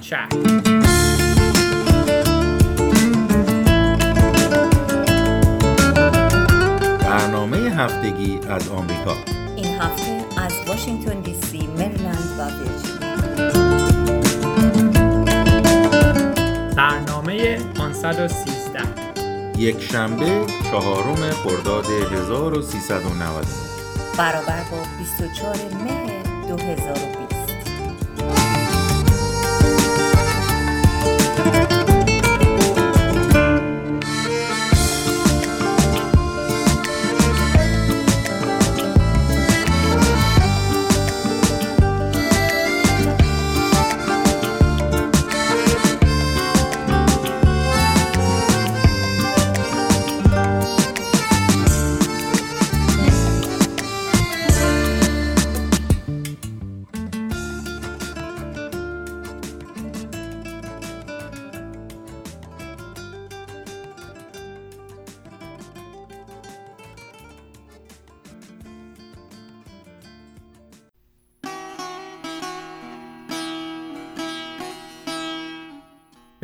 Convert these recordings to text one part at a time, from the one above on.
شهر برنامه هفتگی از آمریکا. این هفته از واشنگتن دی سی، مریلند و ویرجینیا برنامه 513 یک شنبه چهارم خرداد 1399 برابر با 24 مه 2020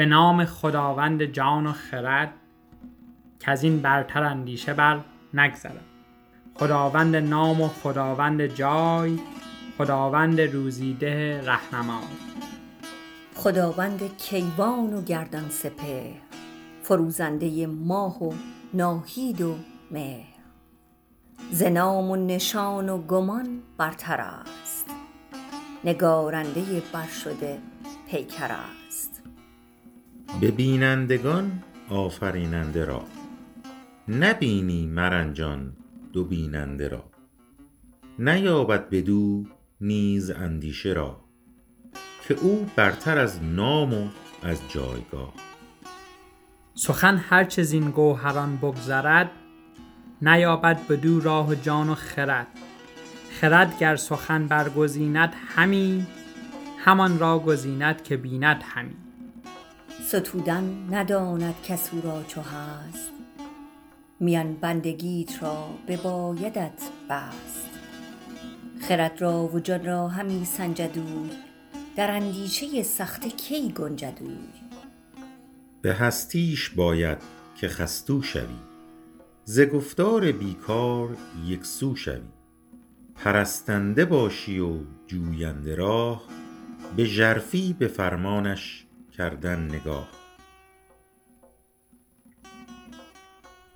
به نام خداوند جان و خرد که از این برتر اندیشه بر نگذرد. خداوند نام و خداوند جای خداوند روزیده رهنمای خداوند کیوان و گردن سپهر فروزنده ماه و ناهید و مهر. ز نام و نشان و گمان برتر است نگارنده برشده پیکر است. به بینندگان آفریننده را. نبینی مرنجان دو بیننده را. نیابد بدو نیز اندیشه را که او برتر از نام و از جایگاه. سخن هرچه زین گوهران بگذرد نیابد بدو راه و جان و خرد. خرد گر سخن برگزیند همی همان را گزیند که بیند همی. ستودن نداند کس او را چو هست. میان بندگیت را ببایدت بست. خرد را و جان را همی سنجد اوی در اندیشه سخته کی گنجد اوی به هستیش باید که خستو شوی. ز گفتار بیکار یک سو شوی. پرستنده باشی و جوینده راه. به ژرفی به فرمانش کردن نگاه.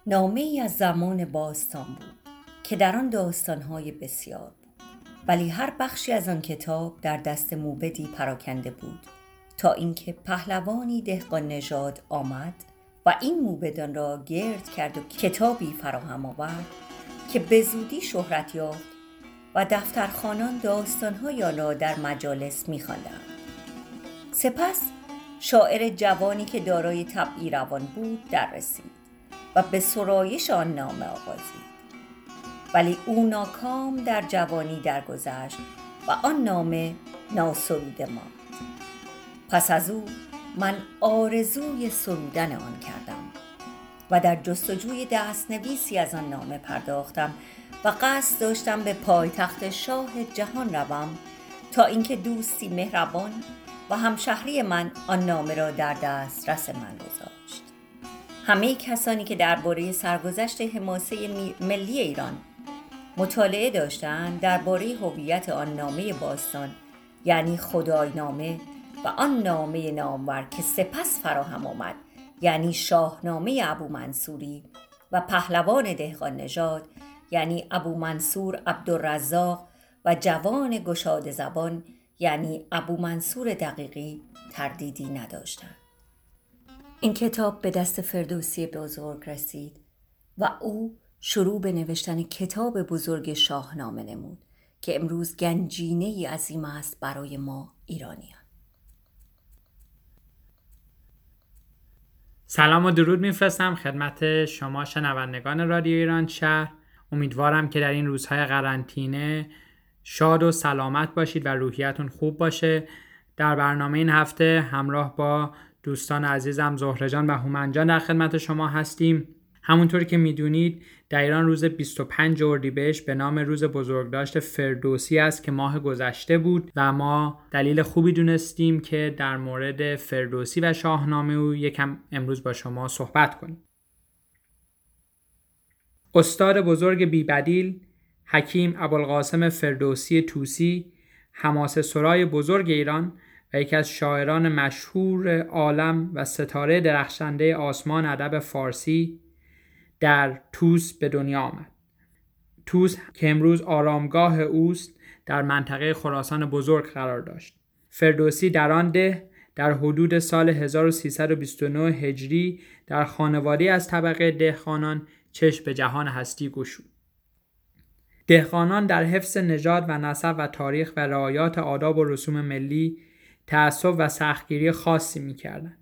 نامه ای از زمان باستان بود که در آن داستانهای بسیار بود. ولی هر بخشی از آن کتاب در دست موبدی پراکنده بود تا اینکه پهلوانی دهقان نژاد آمد و این موبدان را گرد کرد و کتابی فراهم آورد که به زودی شهرت یافت و دفترخوانان داستانهای آن را در مجالس می‌خواندند. سپس شاعر جوانی که دارای طبعی روان بود در رسید و به سرایش آن نامه آغازید. ولی او ناکام در جوانی درگذشت و آن نامه ناسروده ماند پس از او من آرزوی سرودن آن کردم و در جستجوی دستنویسی از آن نامه پرداختم و قصد داشتم به پایتخت شاه جهان روم تا اینکه دوستی مهربان و همشهری من آن نامه را در دسترس من گذاشت. همه کسانی که درباره سرگذشت حماسه ملی ایران مطالعه داشتند درباره هویت آن نامه باستان یعنی خدای نامه و آن نامه نامور که سپس فراهم آمد یعنی شاهنامه ابو منصوری و پهلوان دهقان نژاد یعنی ابو منصور عبدالرزاق و جوان گشاد زبان یعنی ابو منصور دقیقی تردیدی نداشتند این کتاب به دست فردوسی بزرگ رسید و او شروع به نوشتن کتاب بزرگ شاهنامه نمود که امروز گنجینه ای عظیم است برای ما ایرانیان. سلام و درود میفرستم خدمت شما شنوندگان رادیو ایران شهر. امیدوارم که در این روزهای قرنطینه شاد و سلامت باشید و روحیتون خوب باشه در برنامه این هفته همراه با دوستان عزیزم زهره جان و هومن جان در خدمت شما هستیم همونطور که می‌دونید در ایران روز 25 اردیبهشت به نام روز بزرگداشت فردوسی است که ماه گذشته بود و ما دلیل خوبی دونستیم که در مورد فردوسی و شاهنامه او یکم امروز با شما صحبت کنیم. استاد بزرگ بیبدیل حکیم ابوالقاسم فردوسی توسی حماسه سرای بزرگ ایران و یکی از شاعران مشهور عالم و ستاره درخشنده آسمان ادب فارسی در توس به دنیا آمد. توس که امروز آرامگاه اوست در منطقه خراسان بزرگ قرار داشت. فردوسی در آن ده در حدود سال 1329 هجری در خانواده از طبقه دهخانان چشم به جهان هستی گشود. دهقانان در حفظ نژاد و نسب و تاریخ و رعایات آداب و رسوم ملی تعصب و سختگیری خاصی می‌کردند.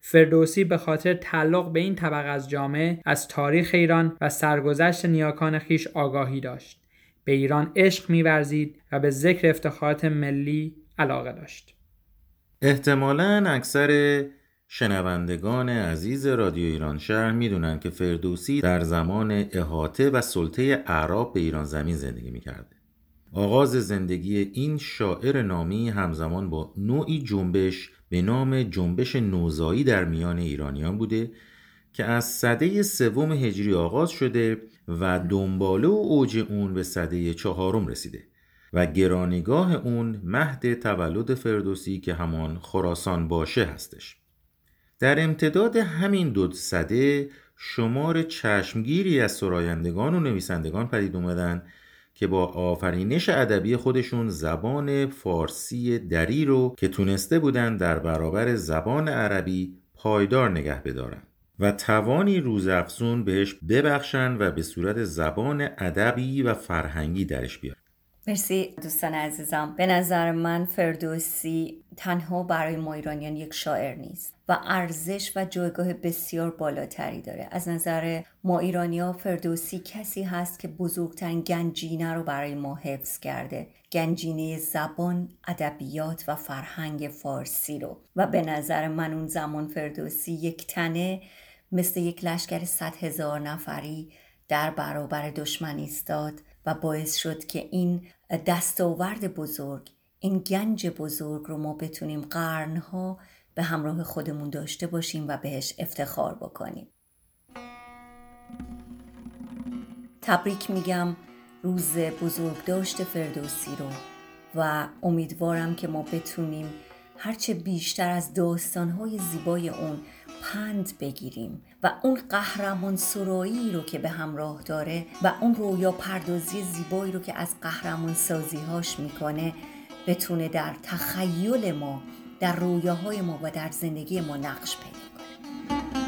فردوسی به خاطر تعلق به این طبقه از جامعه از تاریخ ایران و سرگذشت نیاکان خیش آگاهی داشت. به ایران عشق میورزید و به ذکر افتخارات ملی علاقه داشت. احتمالا اکثر شنوندگان عزیز رادیو ایران شهر می‌دونن که فردوسی در زمان احاطه و سلطه اعراب به ایران زمین زندگی می‌کرده. آغاز زندگی این شاعر نامی همزمان با نوعی جنبش به نام جنبش نوزایی در میان ایرانیان بوده که از صده سوم هجری آغاز شده و دنباله و اوج اون به صده چهارم رسیده و گرانیگاه اون مهد تولد فردوسی که همان خراسان باشه هستش در امتداد همین دو صده شمار چشمگیری از سرایندگان و نویسندگان پدید اومدن که با آفرینش ادبی خودشون زبان فارسی دری رو که تونسته بودن در برابر زبان عربی پایدار نگه بدارن. و توانی روزافزون بهش ببخشن و به صورت زبان ادبی و فرهنگی درش بیارن مرسی دوستان عزیزم. به نظر من فردوسی تنها برای ما ایرانیان یک شاعر نیست. و ارزش و جایگاه بسیار بالاتری داره. از نظر ما ایرانیا فردوسی کسی هست که بزرگترین گنجینه رو برای ما حفظ کرده. گنجینه زبان ادبیات و فرهنگ فارسی رو. و به نظر من اون زمان فردوسی یک تنه مثل یک لشکر صد هزار نفری در برابر دشمن ایستاد و باعث شد که این دستاورد بزرگ این گنج بزرگ رو ما بتونیم قرنها به همراه خودمون داشته باشیم و بهش افتخار بکنیم. تبریک میگم روز بزرگ داشته فردوسی رو و امیدوارم که ما بتونیم هرچه بیشتر از داستانهای زیبای اون پند بگیریم و اون قهرمان سرایی رو که به همراه داره و اون رویا پردازی زیبایی رو که از قهرمان سازیهاش می‌کنه بتونه در تخیل ما در رویاهای ما و در زندگی ما نقش پیدا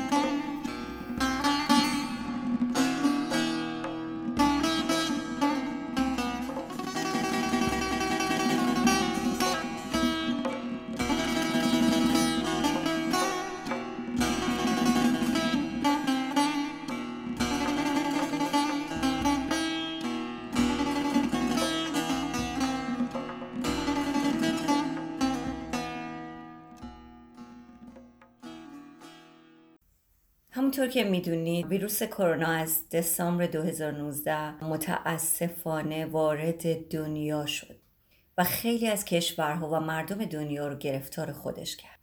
همونطور که می‌دونید ویروس کرونا از دسامبر 2019 متاسفانه وارد دنیا شد و خیلی از کشورها و مردم دنیا رو گرفتار خودش کرد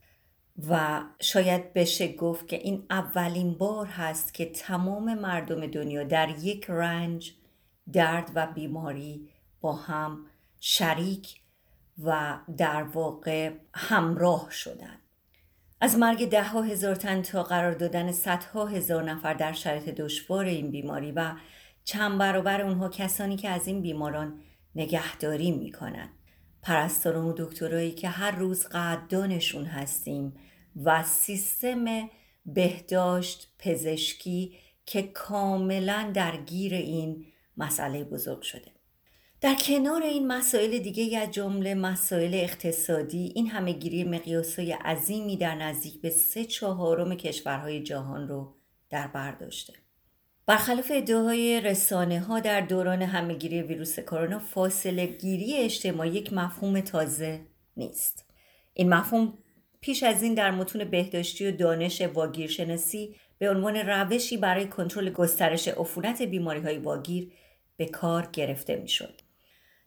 و شاید بشه گفت که این اولین بار هست که تمام مردم دنیا در یک رنج درد و بیماری با هم شریک و در واقع همراه شدند از مرگ ده ها هزار تن تا قرار دادن صدها هزار نفر در شرایط دشوار این بیماری و چند برابر اونها کسانی که از این بیماران نگهداری می‌کنند. پرستاران و دکترایی که هر روز قدردانشون هستیم و سیستم بهداشت پزشکی که کاملا درگیر این مسئله بزرگ شده. در کنار این مسائل دیگه از جمله مسائل اقتصادی این همه گیری مقیاسای عظیمی در نزدیک به سه چهارم کشورهای جهان رو در بر داشته برخلاف ادعاهای رسانه ها در دوران همهگیری ویروس کرونا فاصله گیری اجتماعی یک مفهوم تازه نیست این مفهوم پیش از این در متون بهداشتی و دانش واگیرشناسی به عنوان روشی برای کنترل گسترش عفونت بیماری های واگیر به کار گرفته می‌شد.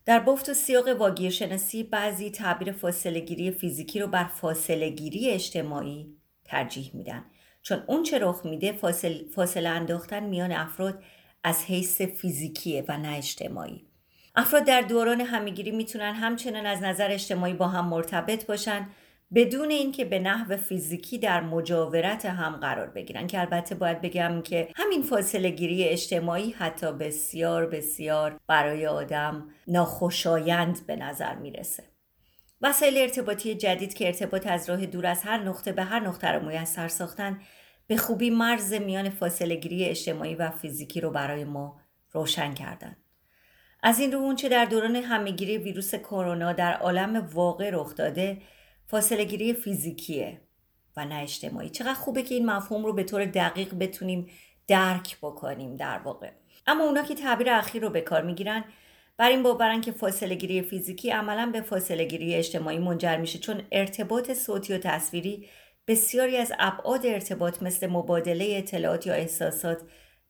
در بفت و سیاق واگیرشناسی بعضی تعبیر فاصله گیری فیزیکی رو بر فاصله گیری اجتماعی ترجیح میدن. چون اون چه رخ میده فاصل، فاصله انداختن میان افراد از حیث فیزیکیه و نه اجتماعی. افراد در دوران همگیری می‌تونن همچنان از نظر اجتماعی با هم مرتبط باشن بدون اینکه به نحو فیزیکی در مجاورت هم قرار بگیرن که البته باید بگم که همین فاصله گیری اجتماعی حتی بسیار بسیار برای آدم ناخوشایند به نظر می‌رسه وسایل ارتباطی جدید که ارتباط از راه دور از هر نقطه به هر نقطه رو میسر ساختن به خوبی مرز میان فاصله گیری اجتماعی و فیزیکی رو برای ما روشن کردند. از این رو اونچه در دوران همهگیری ویروس کرونا در عالم واقع رخ داده فاصله گیری فیزیکیه و نه اجتماعی. چقدر خوبه که این مفهوم رو به طور دقیق بتونیم درک بکنیم در واقع. اما اونا که تعبیر اخیر رو به کار می‌گیرن بر این باورن که فاصله گیری فیزیکی عملا به فاصله گیری اجتماعی منجر میشه چون ارتباط صوتی و تصویری بسیاری از ابعاد ارتباط مثل مبادله اطلاعات یا احساسات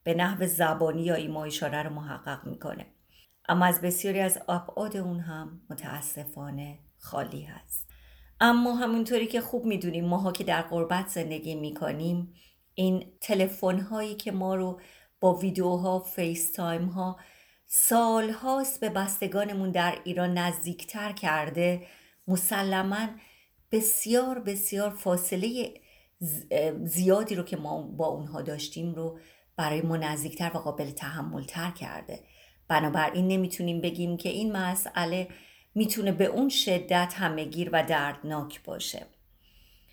به نحو زبانی یا ایما اشاره رو محقق می‌کنه. اما از بسیاری از ابعاد اون هم متاسفانه خالی هست. اما همونطوری که خوب می‌دونیم ماها که در غربت زندگی می‌کنیم این تلفن هایی که ما رو با ویدیوها FaceTime ها سال هاست به بستگانمون در ایران نزدیکتر کرده مسلما بسیار بسیار فاصله زیادی رو که ما با اونها داشتیم رو برای ما نزدیکتر و قابل تحمل تر کرده. بنابراین نمی‌تونیم بگیم که این مسئله می‌تونه به اون شدت همه‌گیر و دردناک باشه.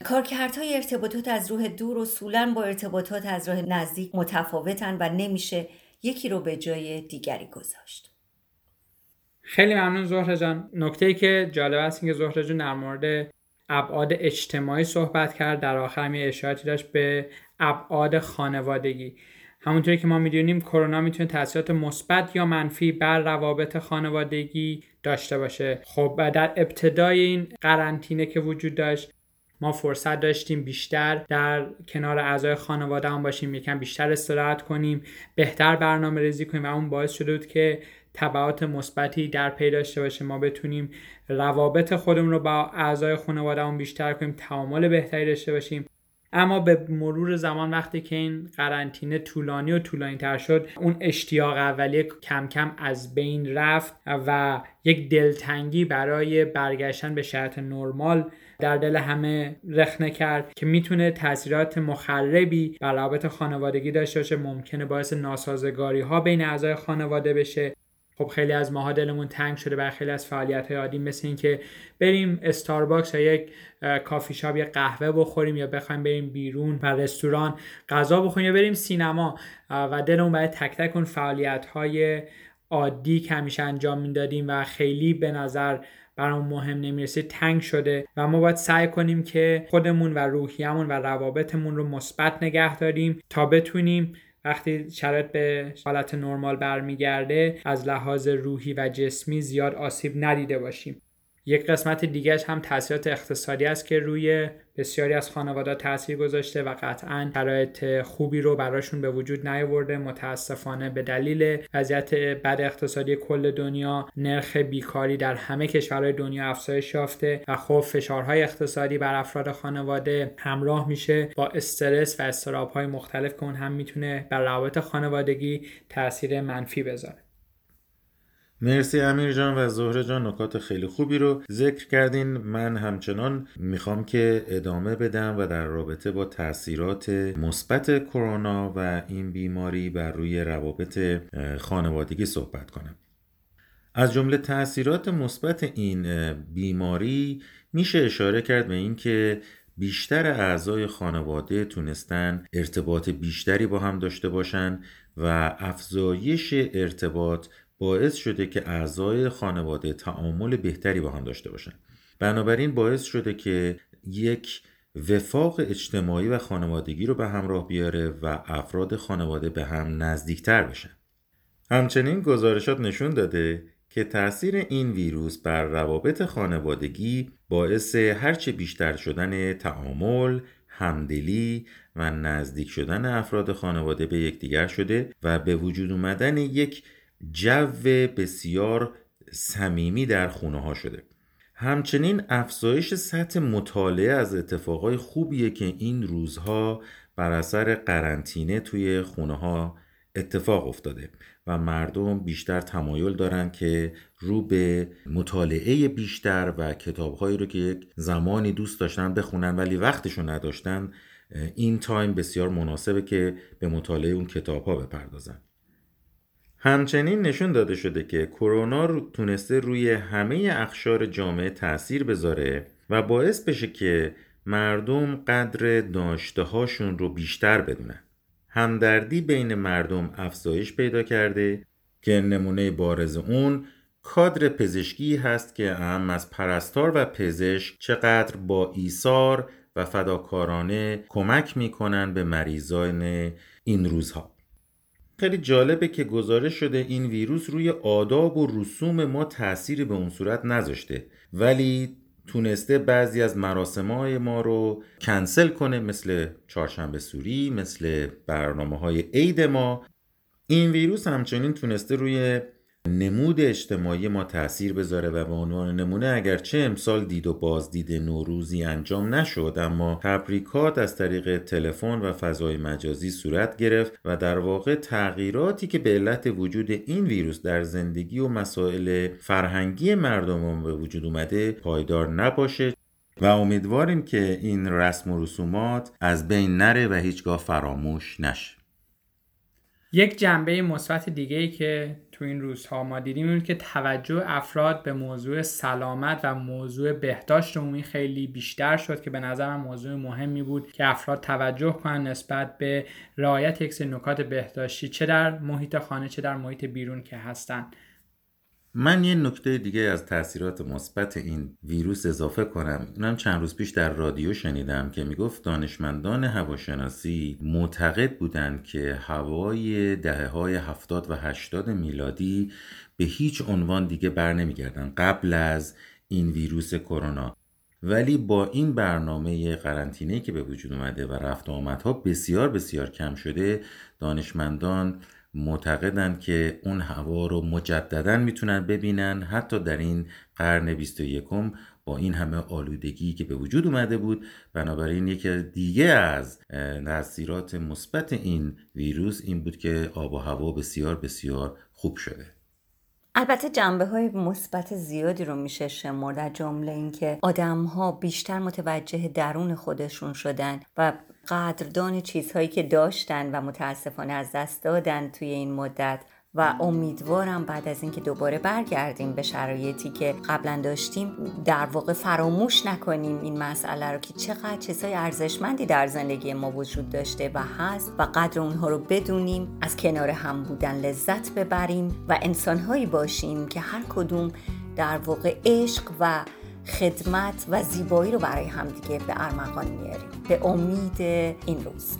کارکردهای ارتباطات از راه دور اصولا با ارتباطات از راه نزدیک متفاوتن و نمیشه یکی رو به جای دیگری گذاشت. خیلی ممنون زهره جان. نکته ای که جالب است که زهره جان در مورد ابعاد اجتماعی صحبت کرد. در آخر اشارتی داشت به ابعاد خانوادگی. همونطوری که ما می‌دونیم کرونا می‌تونه تاثیرات مثبت یا منفی بر روابط خانوادگی داشته باشه. خب در ابتدای این قرنطینه که وجود داشت ما فرصت داشتیم بیشتر در کنار اعضای خانواده هم باشیم یکم بیشتر استراحت کنیم بهتر برنامه ریزی کنیم و اون باعث شده بود که تبعات مثبتی در پی داشته باشه. ما بتونیم روابط خودمون رو با اعضای خانواده بیشتر کنیم تعامل بهتری داشته باشیم. اما به مرور زمان وقتی که این قرنطینه طولانی و طولانی تر شد اون اشتیاق اولیه کم کم از بین رفت و یک دلتنگی برای برگشتن به شرط نرمال در دل همه رخنه کرد که می‌تونه تاثیرات مخربی بر روابط خانوادگی داشته باشه ممکنه باعث ناسازگاری ها بین اعضای خانواده بشه. خب خیلی از ماها دلمون تنگ شده برا خیلی از فعالیت های عادی مثل اینکه بریم Starbucks یا یک کافی شاپ یه قهوه بخوریم یا بخوایم بریم بیرون و رستوران غذا بخوریم یا بریم سینما و دلمون برای تک تک اون فعالیت های عادی که همیشه انجام می‌دادیم و خیلی به نظر برام مهم نمی‌رسه تنگ شده و ما باید سعی کنیم که خودمون و روحیمون و روابطمون رو مثبت نگه داریم تا بتونیم وقتی شرایط به حالت نرمال برمیگرده از لحاظ روحی و جسمی زیاد آسیب ندیده باشیم. یک قسمت دیگهش هم تاثیرات اقتصادی است که روی بسیاری از خانواده تاثیر گذاشته و قطعا شرایط خوبی رو براشون به وجود نیاورده. متاسفانه به دلیل وضعیت بد اقتصادی کل دنیا نرخ بیکاری در همه کشورهای دنیا افزایش یافته و خب فشارهای اقتصادی بر افراد خانواده همراه میشه. با استرس و استرابهای مختلف که اون هم می‌تونه بر روابط خانوادگی تاثیر منفی بذاره. مرسی امیر جان و زهره جان نکات خیلی خوبی رو ذکر کردین. من همچنان می‌خوام که ادامه بدم و در رابطه با تاثیرات مثبت کرونا و این بیماری بر روی روابط خانوادگی صحبت کنم. از جمله تاثیرات مثبت این بیماری میشه اشاره کرد به اینکه بیشتر اعضای خانواده تونستن ارتباط بیشتری با هم داشته باشن و افزایش ارتباط باعث شده که اعضای خانواده تعامل بهتری با هم داشته باشن. بنابراین باعث شده که یک وفاق اجتماعی و خانوادگی رو به همراه بیاره و افراد خانواده به هم نزدیکتر بشن. همچنین گزارشات نشون داده که تاثیر این ویروس بر روابط خانوادگی باعث هرچه بیشتر شدن تعامل، همدلی و نزدیک شدن افراد خانواده به یکدیگر شده و به وجود اومدن یک جو بسیار صمیمی در خونه ها شده. همچنین افزایش سطح مطالعه از اتفاقای خوبیه که این روزها بر اثر قرنطینه توی خونه ها اتفاق افتاده و مردم بیشتر تمایل دارن که رو به مطالعه بیشتر و کتابهایی رو که یک زمانی دوست داشتن بخونن ولی وقتشون نداشتن این تایم بسیار مناسبه که به مطالعه اون کتاب ها بپردازن. همچنین نشون داده شده که کرونا رو تونسته روی همه اخشار جامعه تاثیر بذاره و باعث بشه که مردم قدر داشته هاشون رو بیشتر بدونن. همدردی بین مردم افزایش پیدا کرده که نمونه بارز اون کادر پزشکی هست که اهم از پرستار و پزشک چقدر با ایثار و فداکارانه کمک می‌کنن به مریضان این روزها. خیلی جالبه که گزارش شده این ویروس روی آداب و رسوم ما تأثیری به اون صورت نذاشته. ولی تونسته بعضی از مراسم های ما رو کنسل کنه مثل چهارشنبه سوری مثل برنامه های عید ما. این ویروس همچنین تونسته روی نمود اجتماعی ما تاثیر بذاره و به عنوان نمونه اگرچه امسال دید و بازدید نوروزی انجام نشد اما تبریکات از طریق تلفن و فضای مجازی صورت گرفت و در واقع تغییراتی که به علت وجود این ویروس در زندگی و مسائل فرهنگی مردم به وجود اومده پایدار نباشه و امیدواریم که این رسم و رسومات از بین نره و هیچگاه فراموش نشه. یک جنبه مثبت دیگه ای که تو این روزها ما دیدیم این که توجه افراد به موضوع سلامت و موضوع بهداشت عمومی خیلی بیشتر شد که به نظرم موضوع مهمی بود که افراد توجه کنن نسبت به رعایت یک نکات بهداشتی چه در محیط خانه چه در محیط بیرون که هستن. من یه نکته دیگه از تاثیرات مثبت این ویروس اضافه کنم. اونم چند روز پیش در رادیو شنیدم که می‌گفت دانشمندان هواشناسی معتقد بودند که هوای دهه های هفتاد و هشتاد میلادی به هیچ عنوان دیگه بر نمیگردن قبل از این ویروس کرونا. ولی با این برنامه قرنطینه که به وجود اومده و رفت آمدها بسیار بسیار کم شده دانشمندان معتقدند که اون هوا رو مجددا می‌تونن ببینن. حتی در این قرن 21 با این همه آلودگی که به وجود اومده بود بنابراین یکی دیگه از تاثیرات مثبت این ویروس این بود که آب و هوا بسیار بسیار خوب شده. البته جنبه های مثبت زیادی رو میشه شمرد در جمله اینکه آدم ها بیشتر متوجه درون خودشون شدن و قدردان چیزهایی که داشتن و متاسفانه از دست دادن توی این مدت. و امیدوارم بعد از اینکه دوباره برگردیم به شرایطی که قبلا داشتیم در واقع فراموش نکنیم این مسئله رو که چقدر چیزهای ارزشمندی در زندگی ما وجود داشته و هست و قدر اونها رو بدونیم از کنار هم بودن لذت ببریم و انسانهایی باشیم که هر کدوم در واقع عشق و خدمت و زیبایی رو برای همدیگه به ارمغان میاریم. به امید این روز.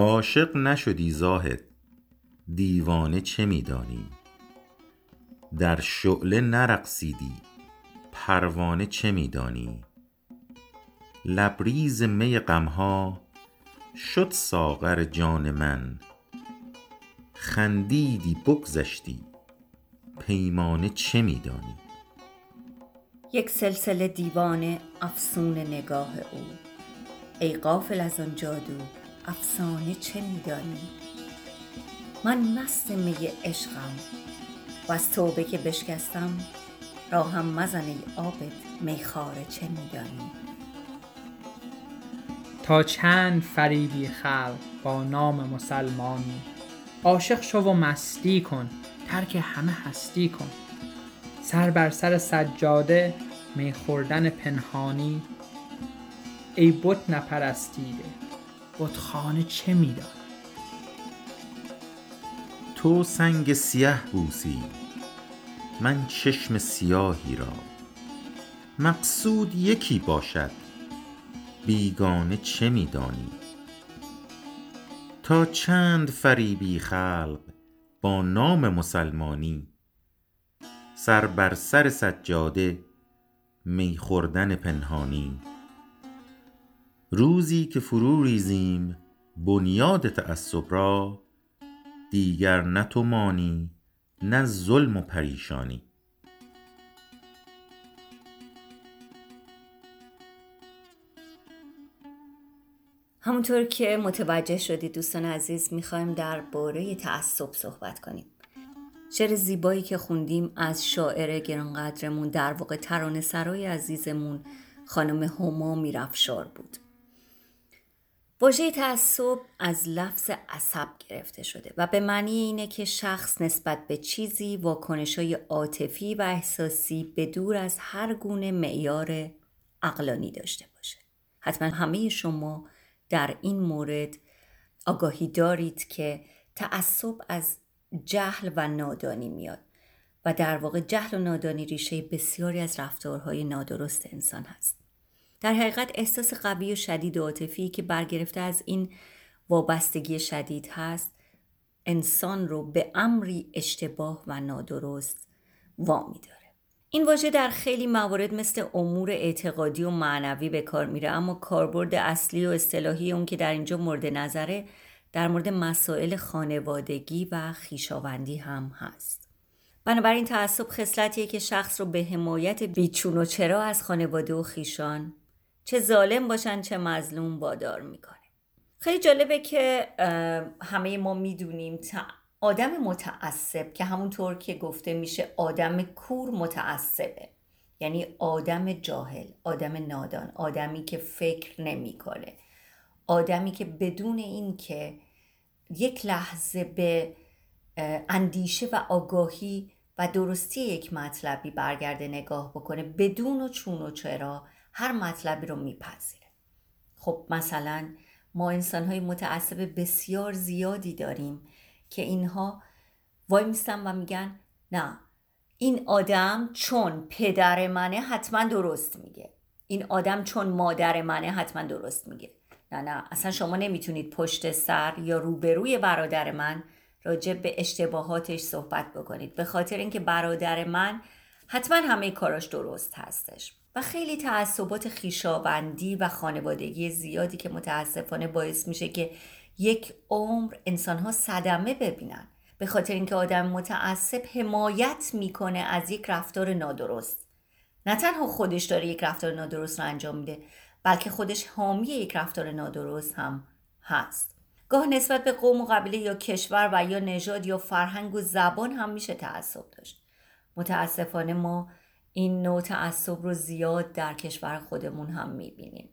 عاشق نشدی زاهد دیوانه چه میدانی؟ در شعله نرقصیدی پروانه چه میدانی؟ لبریز می غمها شد ساغر جان من. خندیدی بگذشتی پیمانه چه میدانی؟ یک سلسله دیوانه افسون نگاه او. ای غافل از آن جادو افسانه چه میدانی؟ من مست می عشقم و از توبه که بشکستم راهم مزن ای عابد میخاره چه میدانی؟ تا چند فریبی خلق با نام مسلمانی عاشق شو و مستی کن ترک همه هستی کن. سر بر سر سجاده می خوردن پنهانی ای بت نپرستیده. بتخانه چه میدانی تو سنگ سیه بوسی من چشم سیاهی را. مقصود یکی باشد بیگانه چه میدانی؟ تا چند فریبی خلق با نام مسلمانی؟ سر بر سر سجاده می خوردن پنهانی. روزی که فرو ریزیم بنیاد تعصب را دیگر نه تو مانی نه ظلم و پریشانی. همونطور که متوجه شدید دوستان عزیز می‌خوایم در باره تعصب صحبت کنیم. شعر زیبایی که خوندیم از شاعر گرانقدرمون در واقع ترانه سرای عزیزمون خانم هما میرفشار بود. واژه تعصب از لفظ عصب گرفته شده و به معنی اینه که شخص نسبت به چیزی واکنش های عاطفی و احساسی به دور از هر گونه معیار اقلانی داشته باشه. حتما همه شما در این مورد آگاهی دارید که تعصب از جهل و نادانی میاد و در واقع جهل و نادانی ریشه بسیاری از رفتارهای نادرست انسان هست. در حقیقت احساس قوی و شدید و عاطفی که برگرفته از این وابستگی شدید هست انسان رو به امری اشتباه و نادرست وامی داره این واژه در خیلی موارد مثل امور اعتقادی و معنوی به کار میره اما کاربرد اصلی و اصطلاحی اون که در اینجا مورد نظره در مورد مسائل خانوادگی و خیشاوندی هم هست. بنابراین تعصب خصلتیه که شخص رو به حمایت بیچون و چرا از خانواده و خیشان چه ظالم باشن چه مظلوم وادار می‌کنه. خیلی جالبه که همه ما می‌دونیم آدم متعصب که همونطور که گفته میشه آدم کور متعصبه. یعنی آدم جاهل آدم نادان آدمی که فکر نمی‌کنه. آدمی که بدون اینکه یک لحظه به اندیشه و آگاهی و درستی یک مطلبی برگرده نگاه بکنه بدون و چون و چرا هر مطلبی رو میپذیره. خب مثلا ما انسان های متعصب بسیار زیادی داریم که اینها وای میستن و میگن نه این آدم چون پدر منه حتما درست میگه. این آدم چون مادر منه حتما درست میگه. نه نه اصلا شما نمی‌تونید پشت سر یا روبروی برادر من راجع به اشتباهاتش صحبت بکنید. به خاطر اینکه برادر من حتما همه کاراش درست هستش. و خیلی تعصبات خیشاوندی و خانوادگی زیادی که متاسفانه باعث میشه که یک عمر انسانها صدمه ببینن. به خاطر اینکه آدم متعصب حمایت می‌کنه از یک رفتار نادرست. نه تنها خودش داره یک رفتار نادرست رو انجام میده بلکه خودش حامی یک رفتار نادرست هم هست. گاه نسبت به قوم و قبیله یا کشور و یا نژاد یا فرهنگ و زبان هم میشه تعصب داشت. متاسفانه ما این نوع تعصب رو زیاد در کشور خودمون هم می‌بینیم.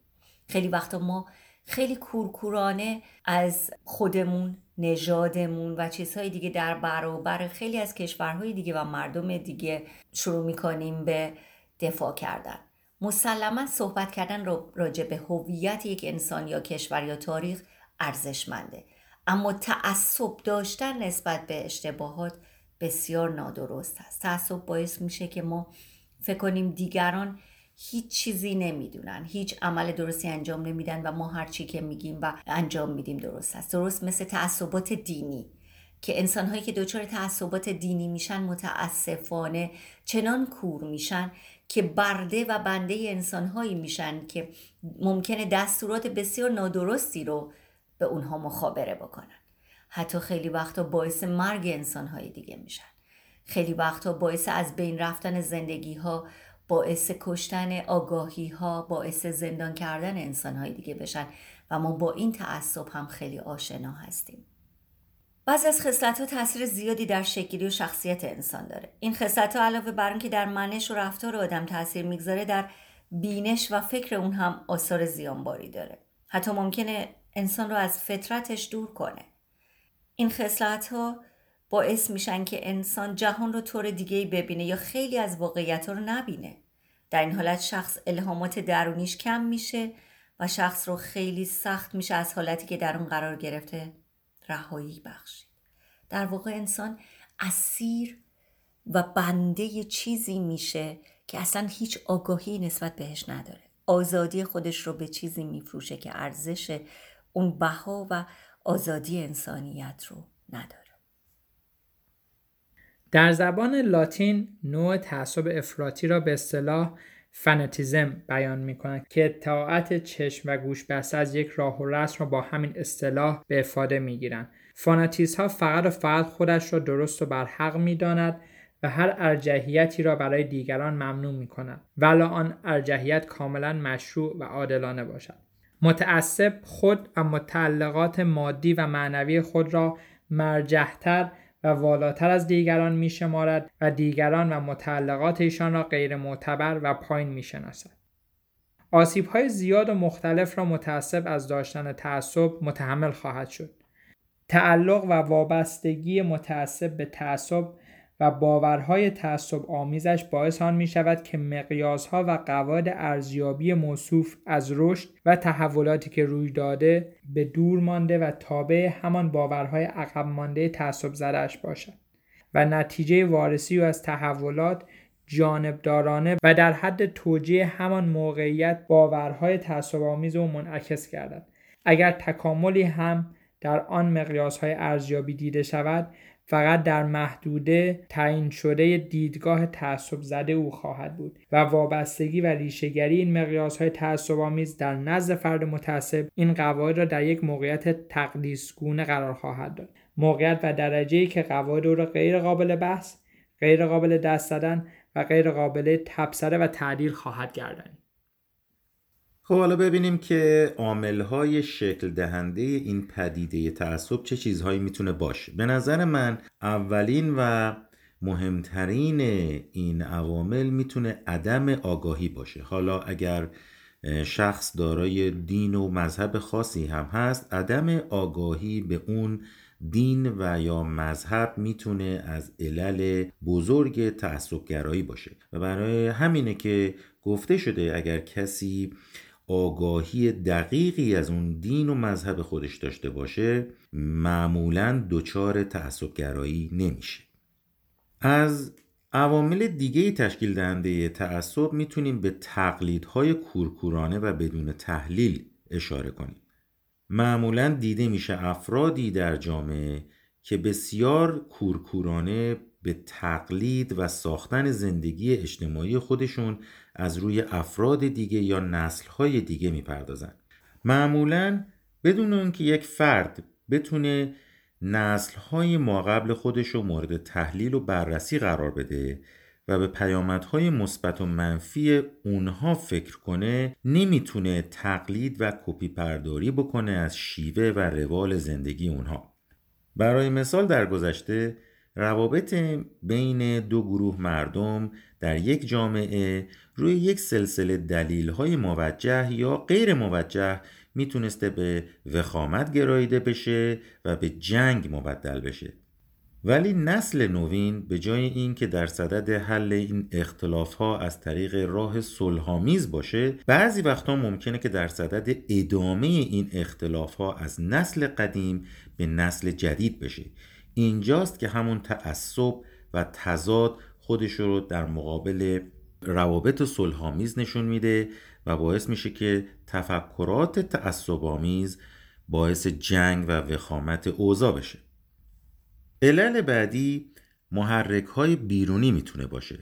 خیلی وقتا ما خیلی کورکورانه از خودمون نژادمون و چیزهای دیگه در برابر خیلی از کشورهای دیگه و مردم دیگه شروع می‌کنیم به دفاع کردن. مسلما صحبت کردن راجع به هویت یک انسان یا کشور یا تاریخ ارزشمنده. اما تعصب داشتن نسبت به اشتباهات بسیار نادرست است. تعصب باعث میشه که ما فکر کنیم دیگران هیچ چیزی نمی‌دونن هیچ عمل درستی انجام نمیدن و ما هر چی که میگیم و انجام میدیم درست است. درست مثل تعصبات دینی که انسانهایی که دچار تعصبات دینی میشن متاسفانه چنان کور میشن که برده و بنده انسانهایی میشن که ممکنه دستورات بسیار نادرستی رو به اونها مخابره بکنن. حتی خیلی وقتا باعث مرگ انسانهای دیگه میشن. خیلی وقتا باعث از بین رفتن زندگی ها باعث کشتن آگاهی ها باعث زندان کردن انسان های دیگه بشن و ما با این تعصب هم خیلی آشنا هستیم. بعضی از خصلت ها تاثیر زیادی در شکلی و شخصیت انسان داره. این خصلت ها علاوه بر اینکه در منش و رفتار آدم تاثیر می‌گذاره در بینش و فکر اون هم آثار زیانباری داره. حتی ممکنه انسان رو از فطرتش دور کنه. این خصلت ها باعث میشن که انسان جهان رو طور دیگه ببینه یا خیلی از واقعیت رو نبینه. در این حالت شخص الهامات درونیش کم میشه و شخص رو خیلی سخت میشه از حالتی که در اون قرار گرفته رهایی بخشید. در واقع انسان اسیر و بنده چیزی میشه که اصلا هیچ آگاهی نسبت بهش نداره. آزادی خودش رو به چیزی میفروشه که ارزش اون بها و آزادی انسانیت رو نداره. در زبان لاتین نوع تعصب افراطی را به اصطلاح فنتیزم بیان می کند که اطاعت چشم و گوش بسته از یک راه و رسم را با همین اصطلاح به افاده می گیرند. فاناتیست ها فقط و فقط خودش را درست و برحق می داند و هر ارجحیتی را برای دیگران ممنوع می کند ولا آن ارجحیت کاملا مشروع و عادلانه باشد. متعصب خود و متعلقات مادی و معنوی خود را مرجحتر والاتر از دیگران می شمارد و دیگران و متعلقات ایشان را غیر معتبر و پایین می شناسد. آسیب های زیاد و مختلف را متعصب از داشتن تعصب متحمل خواهد شد. تعلق و وابستگی متعصب به تعصب و باورهای تعصب آمیزش باعث آن می شود که مقیاسها و قواعد ارزیابی موصوف از رشد و تحولاتی که روی داده به دور مانده و تابع همان باورهای عقب مانده تعصب زدهش باشد و نتیجه وارسی و از تحولات جانبدارانه و در حد توجیه همان موقعیت باورهای تعصب آمیز و منعکس گردد. اگر تکاملی هم در آن مقیاس های ارزیابی دیده شود فقط در محدوده تعیین شده دیدگاه تعصب زده او خواهد بود و وابستگی و ریشهگری این مقیاس های تعصب آمیز در نزد فرد متعصب این قواعد را در یک موقعیت تقدیسگونه قرار خواهد داد. موقعیت و درجه ای که قواعد او را غیر قابل بحث غیر قابل دست زدن و غیر قابل تبصره و تعدیل خواهد گردانید. خب حالا ببینیم که عاملهای شکل دهنده این پدیده تعصب چه چیزهایی می‌تونه باشه. به نظر من اولین و مهمترین این عوامل می‌تونه عدم آگاهی باشه. حالا اگر شخص دارای دین و مذهب خاصی هم هست عدم آگاهی به اون دین و یا مذهب می‌تونه از علل بزرگ تعصبگرایی باشه. و برای همینه که گفته شده اگر کسی آگاهی دقیقی از اون دین و مذهب خودش داشته باشه معمولا دچار تعصبگرایی نمیشه. از عوامل دیگه تشکیل دهنده تعصب می‌تونیم به تقلیدهای کورکورانه و بدون تحلیل اشاره کنیم. معمولا دیده میشه افرادی در جامعه که بسیار کورکورانه به تقلید و ساختن زندگی اجتماعی خودشون از روی افراد دیگه یا نسلهای دیگه می‌پردازن معمولا بدون اونکه یک فرد بتونه نسلهای ماقبل خودش رو مورد تحلیل و بررسی قرار بده و به پیامدهای مثبت و منفی اونها فکر کنه نمی‌تونه تقلید و کپی پرداری بکنه از شیوه و روال زندگی اونها. برای مثال در گذشته روابط بین دو گروه مردم در یک جامعه روی یک سلسله دلیل های موجه یا غیر موجه می‌تونسته به وخامت گراییده بشه و به جنگ مبدل بشه. ولی نسل نوین به جای اینکه در صدد حل این اختلاف ها از طریق راه صلحآمیز باشه بعضی وقتها ممکنه که در صدد ادامه این اختلاف ها از نسل قدیم به نسل جدید بشه. اینجاست که همون تعصب و تضاد خودش رو در مقابل روابط صلحآمیز نشون میده و باعث میشه که تفکرات تعصبآمیز باعث جنگ و وخامت اوضاع بشه. علل بعدی محرک های بیرونی می‌تونه باشه.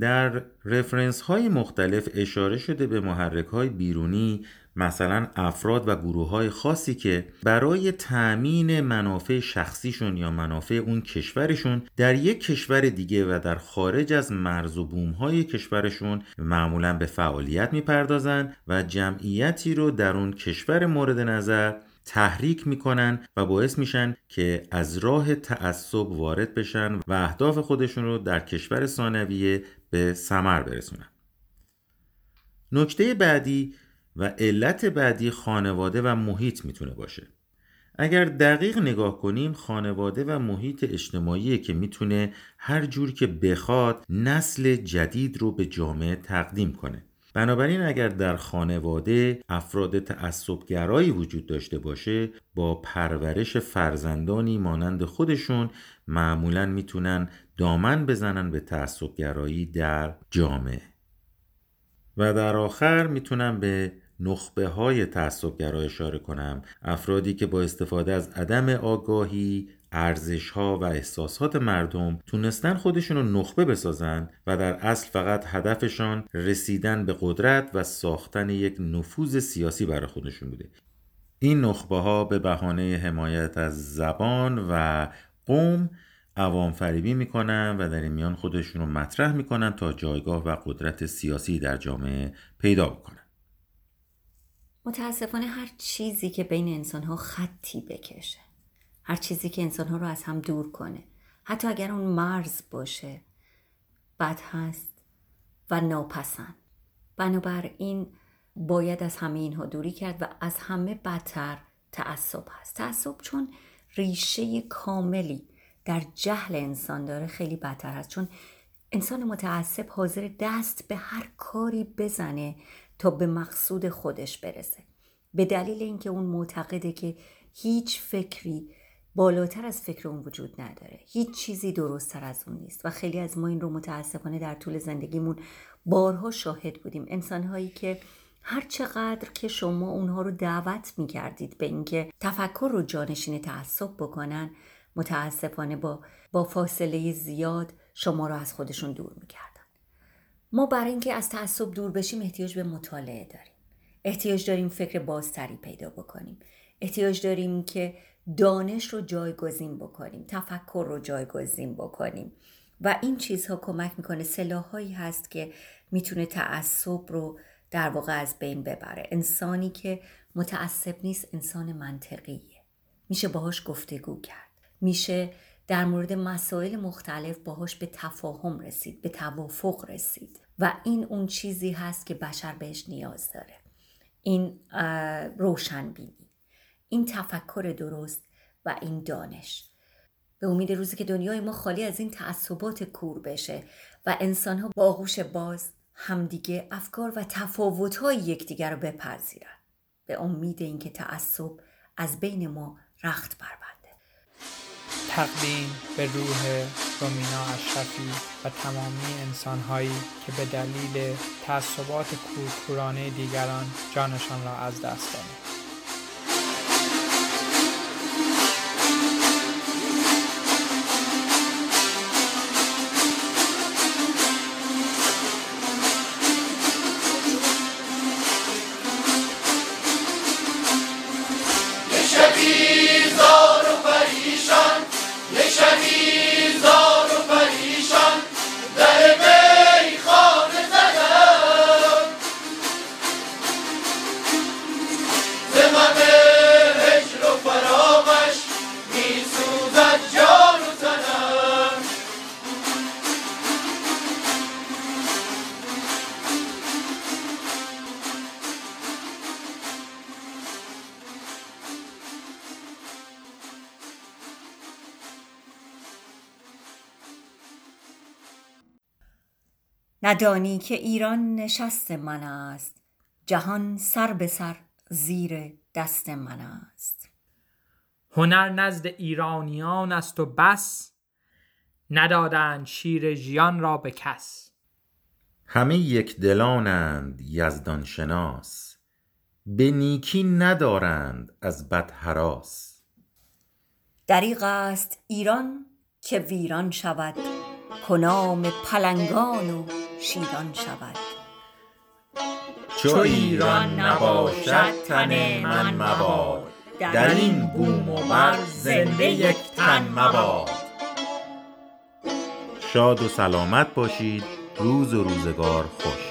در رفرنس های مختلف اشاره شده به محرک های بیرونی مثلا افراد و گروه های خاصی که برای تأمین منافع شخصیشون یا منافع اون کشورشون در یک کشور دیگه و در خارج از مرز و بوم های کشورشون معمولا به فعالیت می‌پردازن و جمعیتی رو در اون کشور مورد نظر تحریک می‌کنن و باعث میشن که از راه تعصب وارد بشن و اهداف خودشون رو در کشور ثانویه به ثمر برسونن. نکته بعدی و علت بعدی خانواده و محیط می‌تونه باشه. اگر دقیق نگاه کنیم خانواده و محیط اجتماعی که می‌تونه هر جور که بخواد نسل جدید رو به جامعه تقدیم کنه. بنابراین اگر در خانواده افراد تعصبگرایی وجود داشته باشه با پرورش فرزندانی مانند خودشون معمولا می‌تونن دامن بزنن به تعصبگرایی در جامعه. و در آخر می‌تونم به نخبه های تعصبگرا اشاره کنم. افرادی که با استفاده از عدم آگاهی ارزش ها و احساسات مردم تونستن خودشون رو نخبه بسازن و در اصل فقط هدفشان رسیدن به قدرت و ساختن یک نفوذ سیاسی برای خودشون بوده. این نخبه ها به بهانه حمایت از زبان و قوم عوام فریبی می‌کنن و در این میان خودشون رو مطرح می‌کنن تا جایگاه و قدرت سیاسی در جامعه پیدا بکنن. متاسفانه هر چیزی که بین انسان ها خطی بکشه هر چیزی که انسان ها رو از هم دور کنه حتی اگر اون مرز باشه بد هست و ناپسند. بنابراین باید از همه اینها دوری کرد و از همه بدتر تعصب هست. تعصب چون ریشه کاملی در جهل انسان داره خیلی بدتر هست. چون انسان متعصب حاضر دست به هر کاری بزنه تا به مقصود خودش برسه. به دلیل اینکه اون معتقده که هیچ فکری بالاتر از فکر اون وجود نداره. هیچ چیزی درستتر از اون نیست و خیلی از ما این رو متاسفانه در طول زندگیمون بارها شاهد بودیم. انسانهایی که هر چقدر که شما اونها رو دعوت می کردید به اینکه تفکر رو جانشین تعصب بکنن متاسفانه با با فاصله زیاد شما رو از خودشون دور می‌کردن ما برای اینکه از تعصب دور بشیم احتیاج به مطالعه داریم. احتیاج داریم فکر بازتری پیدا بکنیم. احتیاج داریم که دانش رو جایگزین بکنیم تفکر رو جایگزین بکنیم. و این چیزها کمک می‌کنه. سلاحهایی هست که می‌تونه تعصب رو در واقع از بین ببره. انسانی که متعصب نیست انسان منطقیه. میشه باهاش گفتگو کرد. میشه در مورد مسائل مختلف باهاش به تفاهم رسید به توافق رسید. و این اون چیزی هست که بشر بهش نیاز داره. این روشنبینی. این تفکر درست و این دانش. به امید روزی که دنیای ما خالی از این تعصبات کور بشه و انسان ها با آغوش باز همدیگه افکار و تفاوت های یکدیگر رو بپذیرن. به امید اینکه تعصب از بین ما رخت بربند تقدیم به روح رومینا اشرفی و تمامی انسانهایی که به دلیل تعصبات کورکورانه دیگران جانشان را از دست دادند. ندانی که ایران نشست من است. جهان سر به سر زیر دست من است. هنر نزد ایرانیان است و بس ندادند شیر ژیان را به کس. همه یک دلانند یزدان شناس به نیکی ندارند از بد هراس دریغ است ایران که ویران شود. کنام پلنگان و شیران شود. چو ایران نباشد تن من مباد. در این بوم و بر زنده یک تن مباد. شاد و سلامت باشید. روز و روزگار خوش.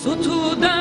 Sutudan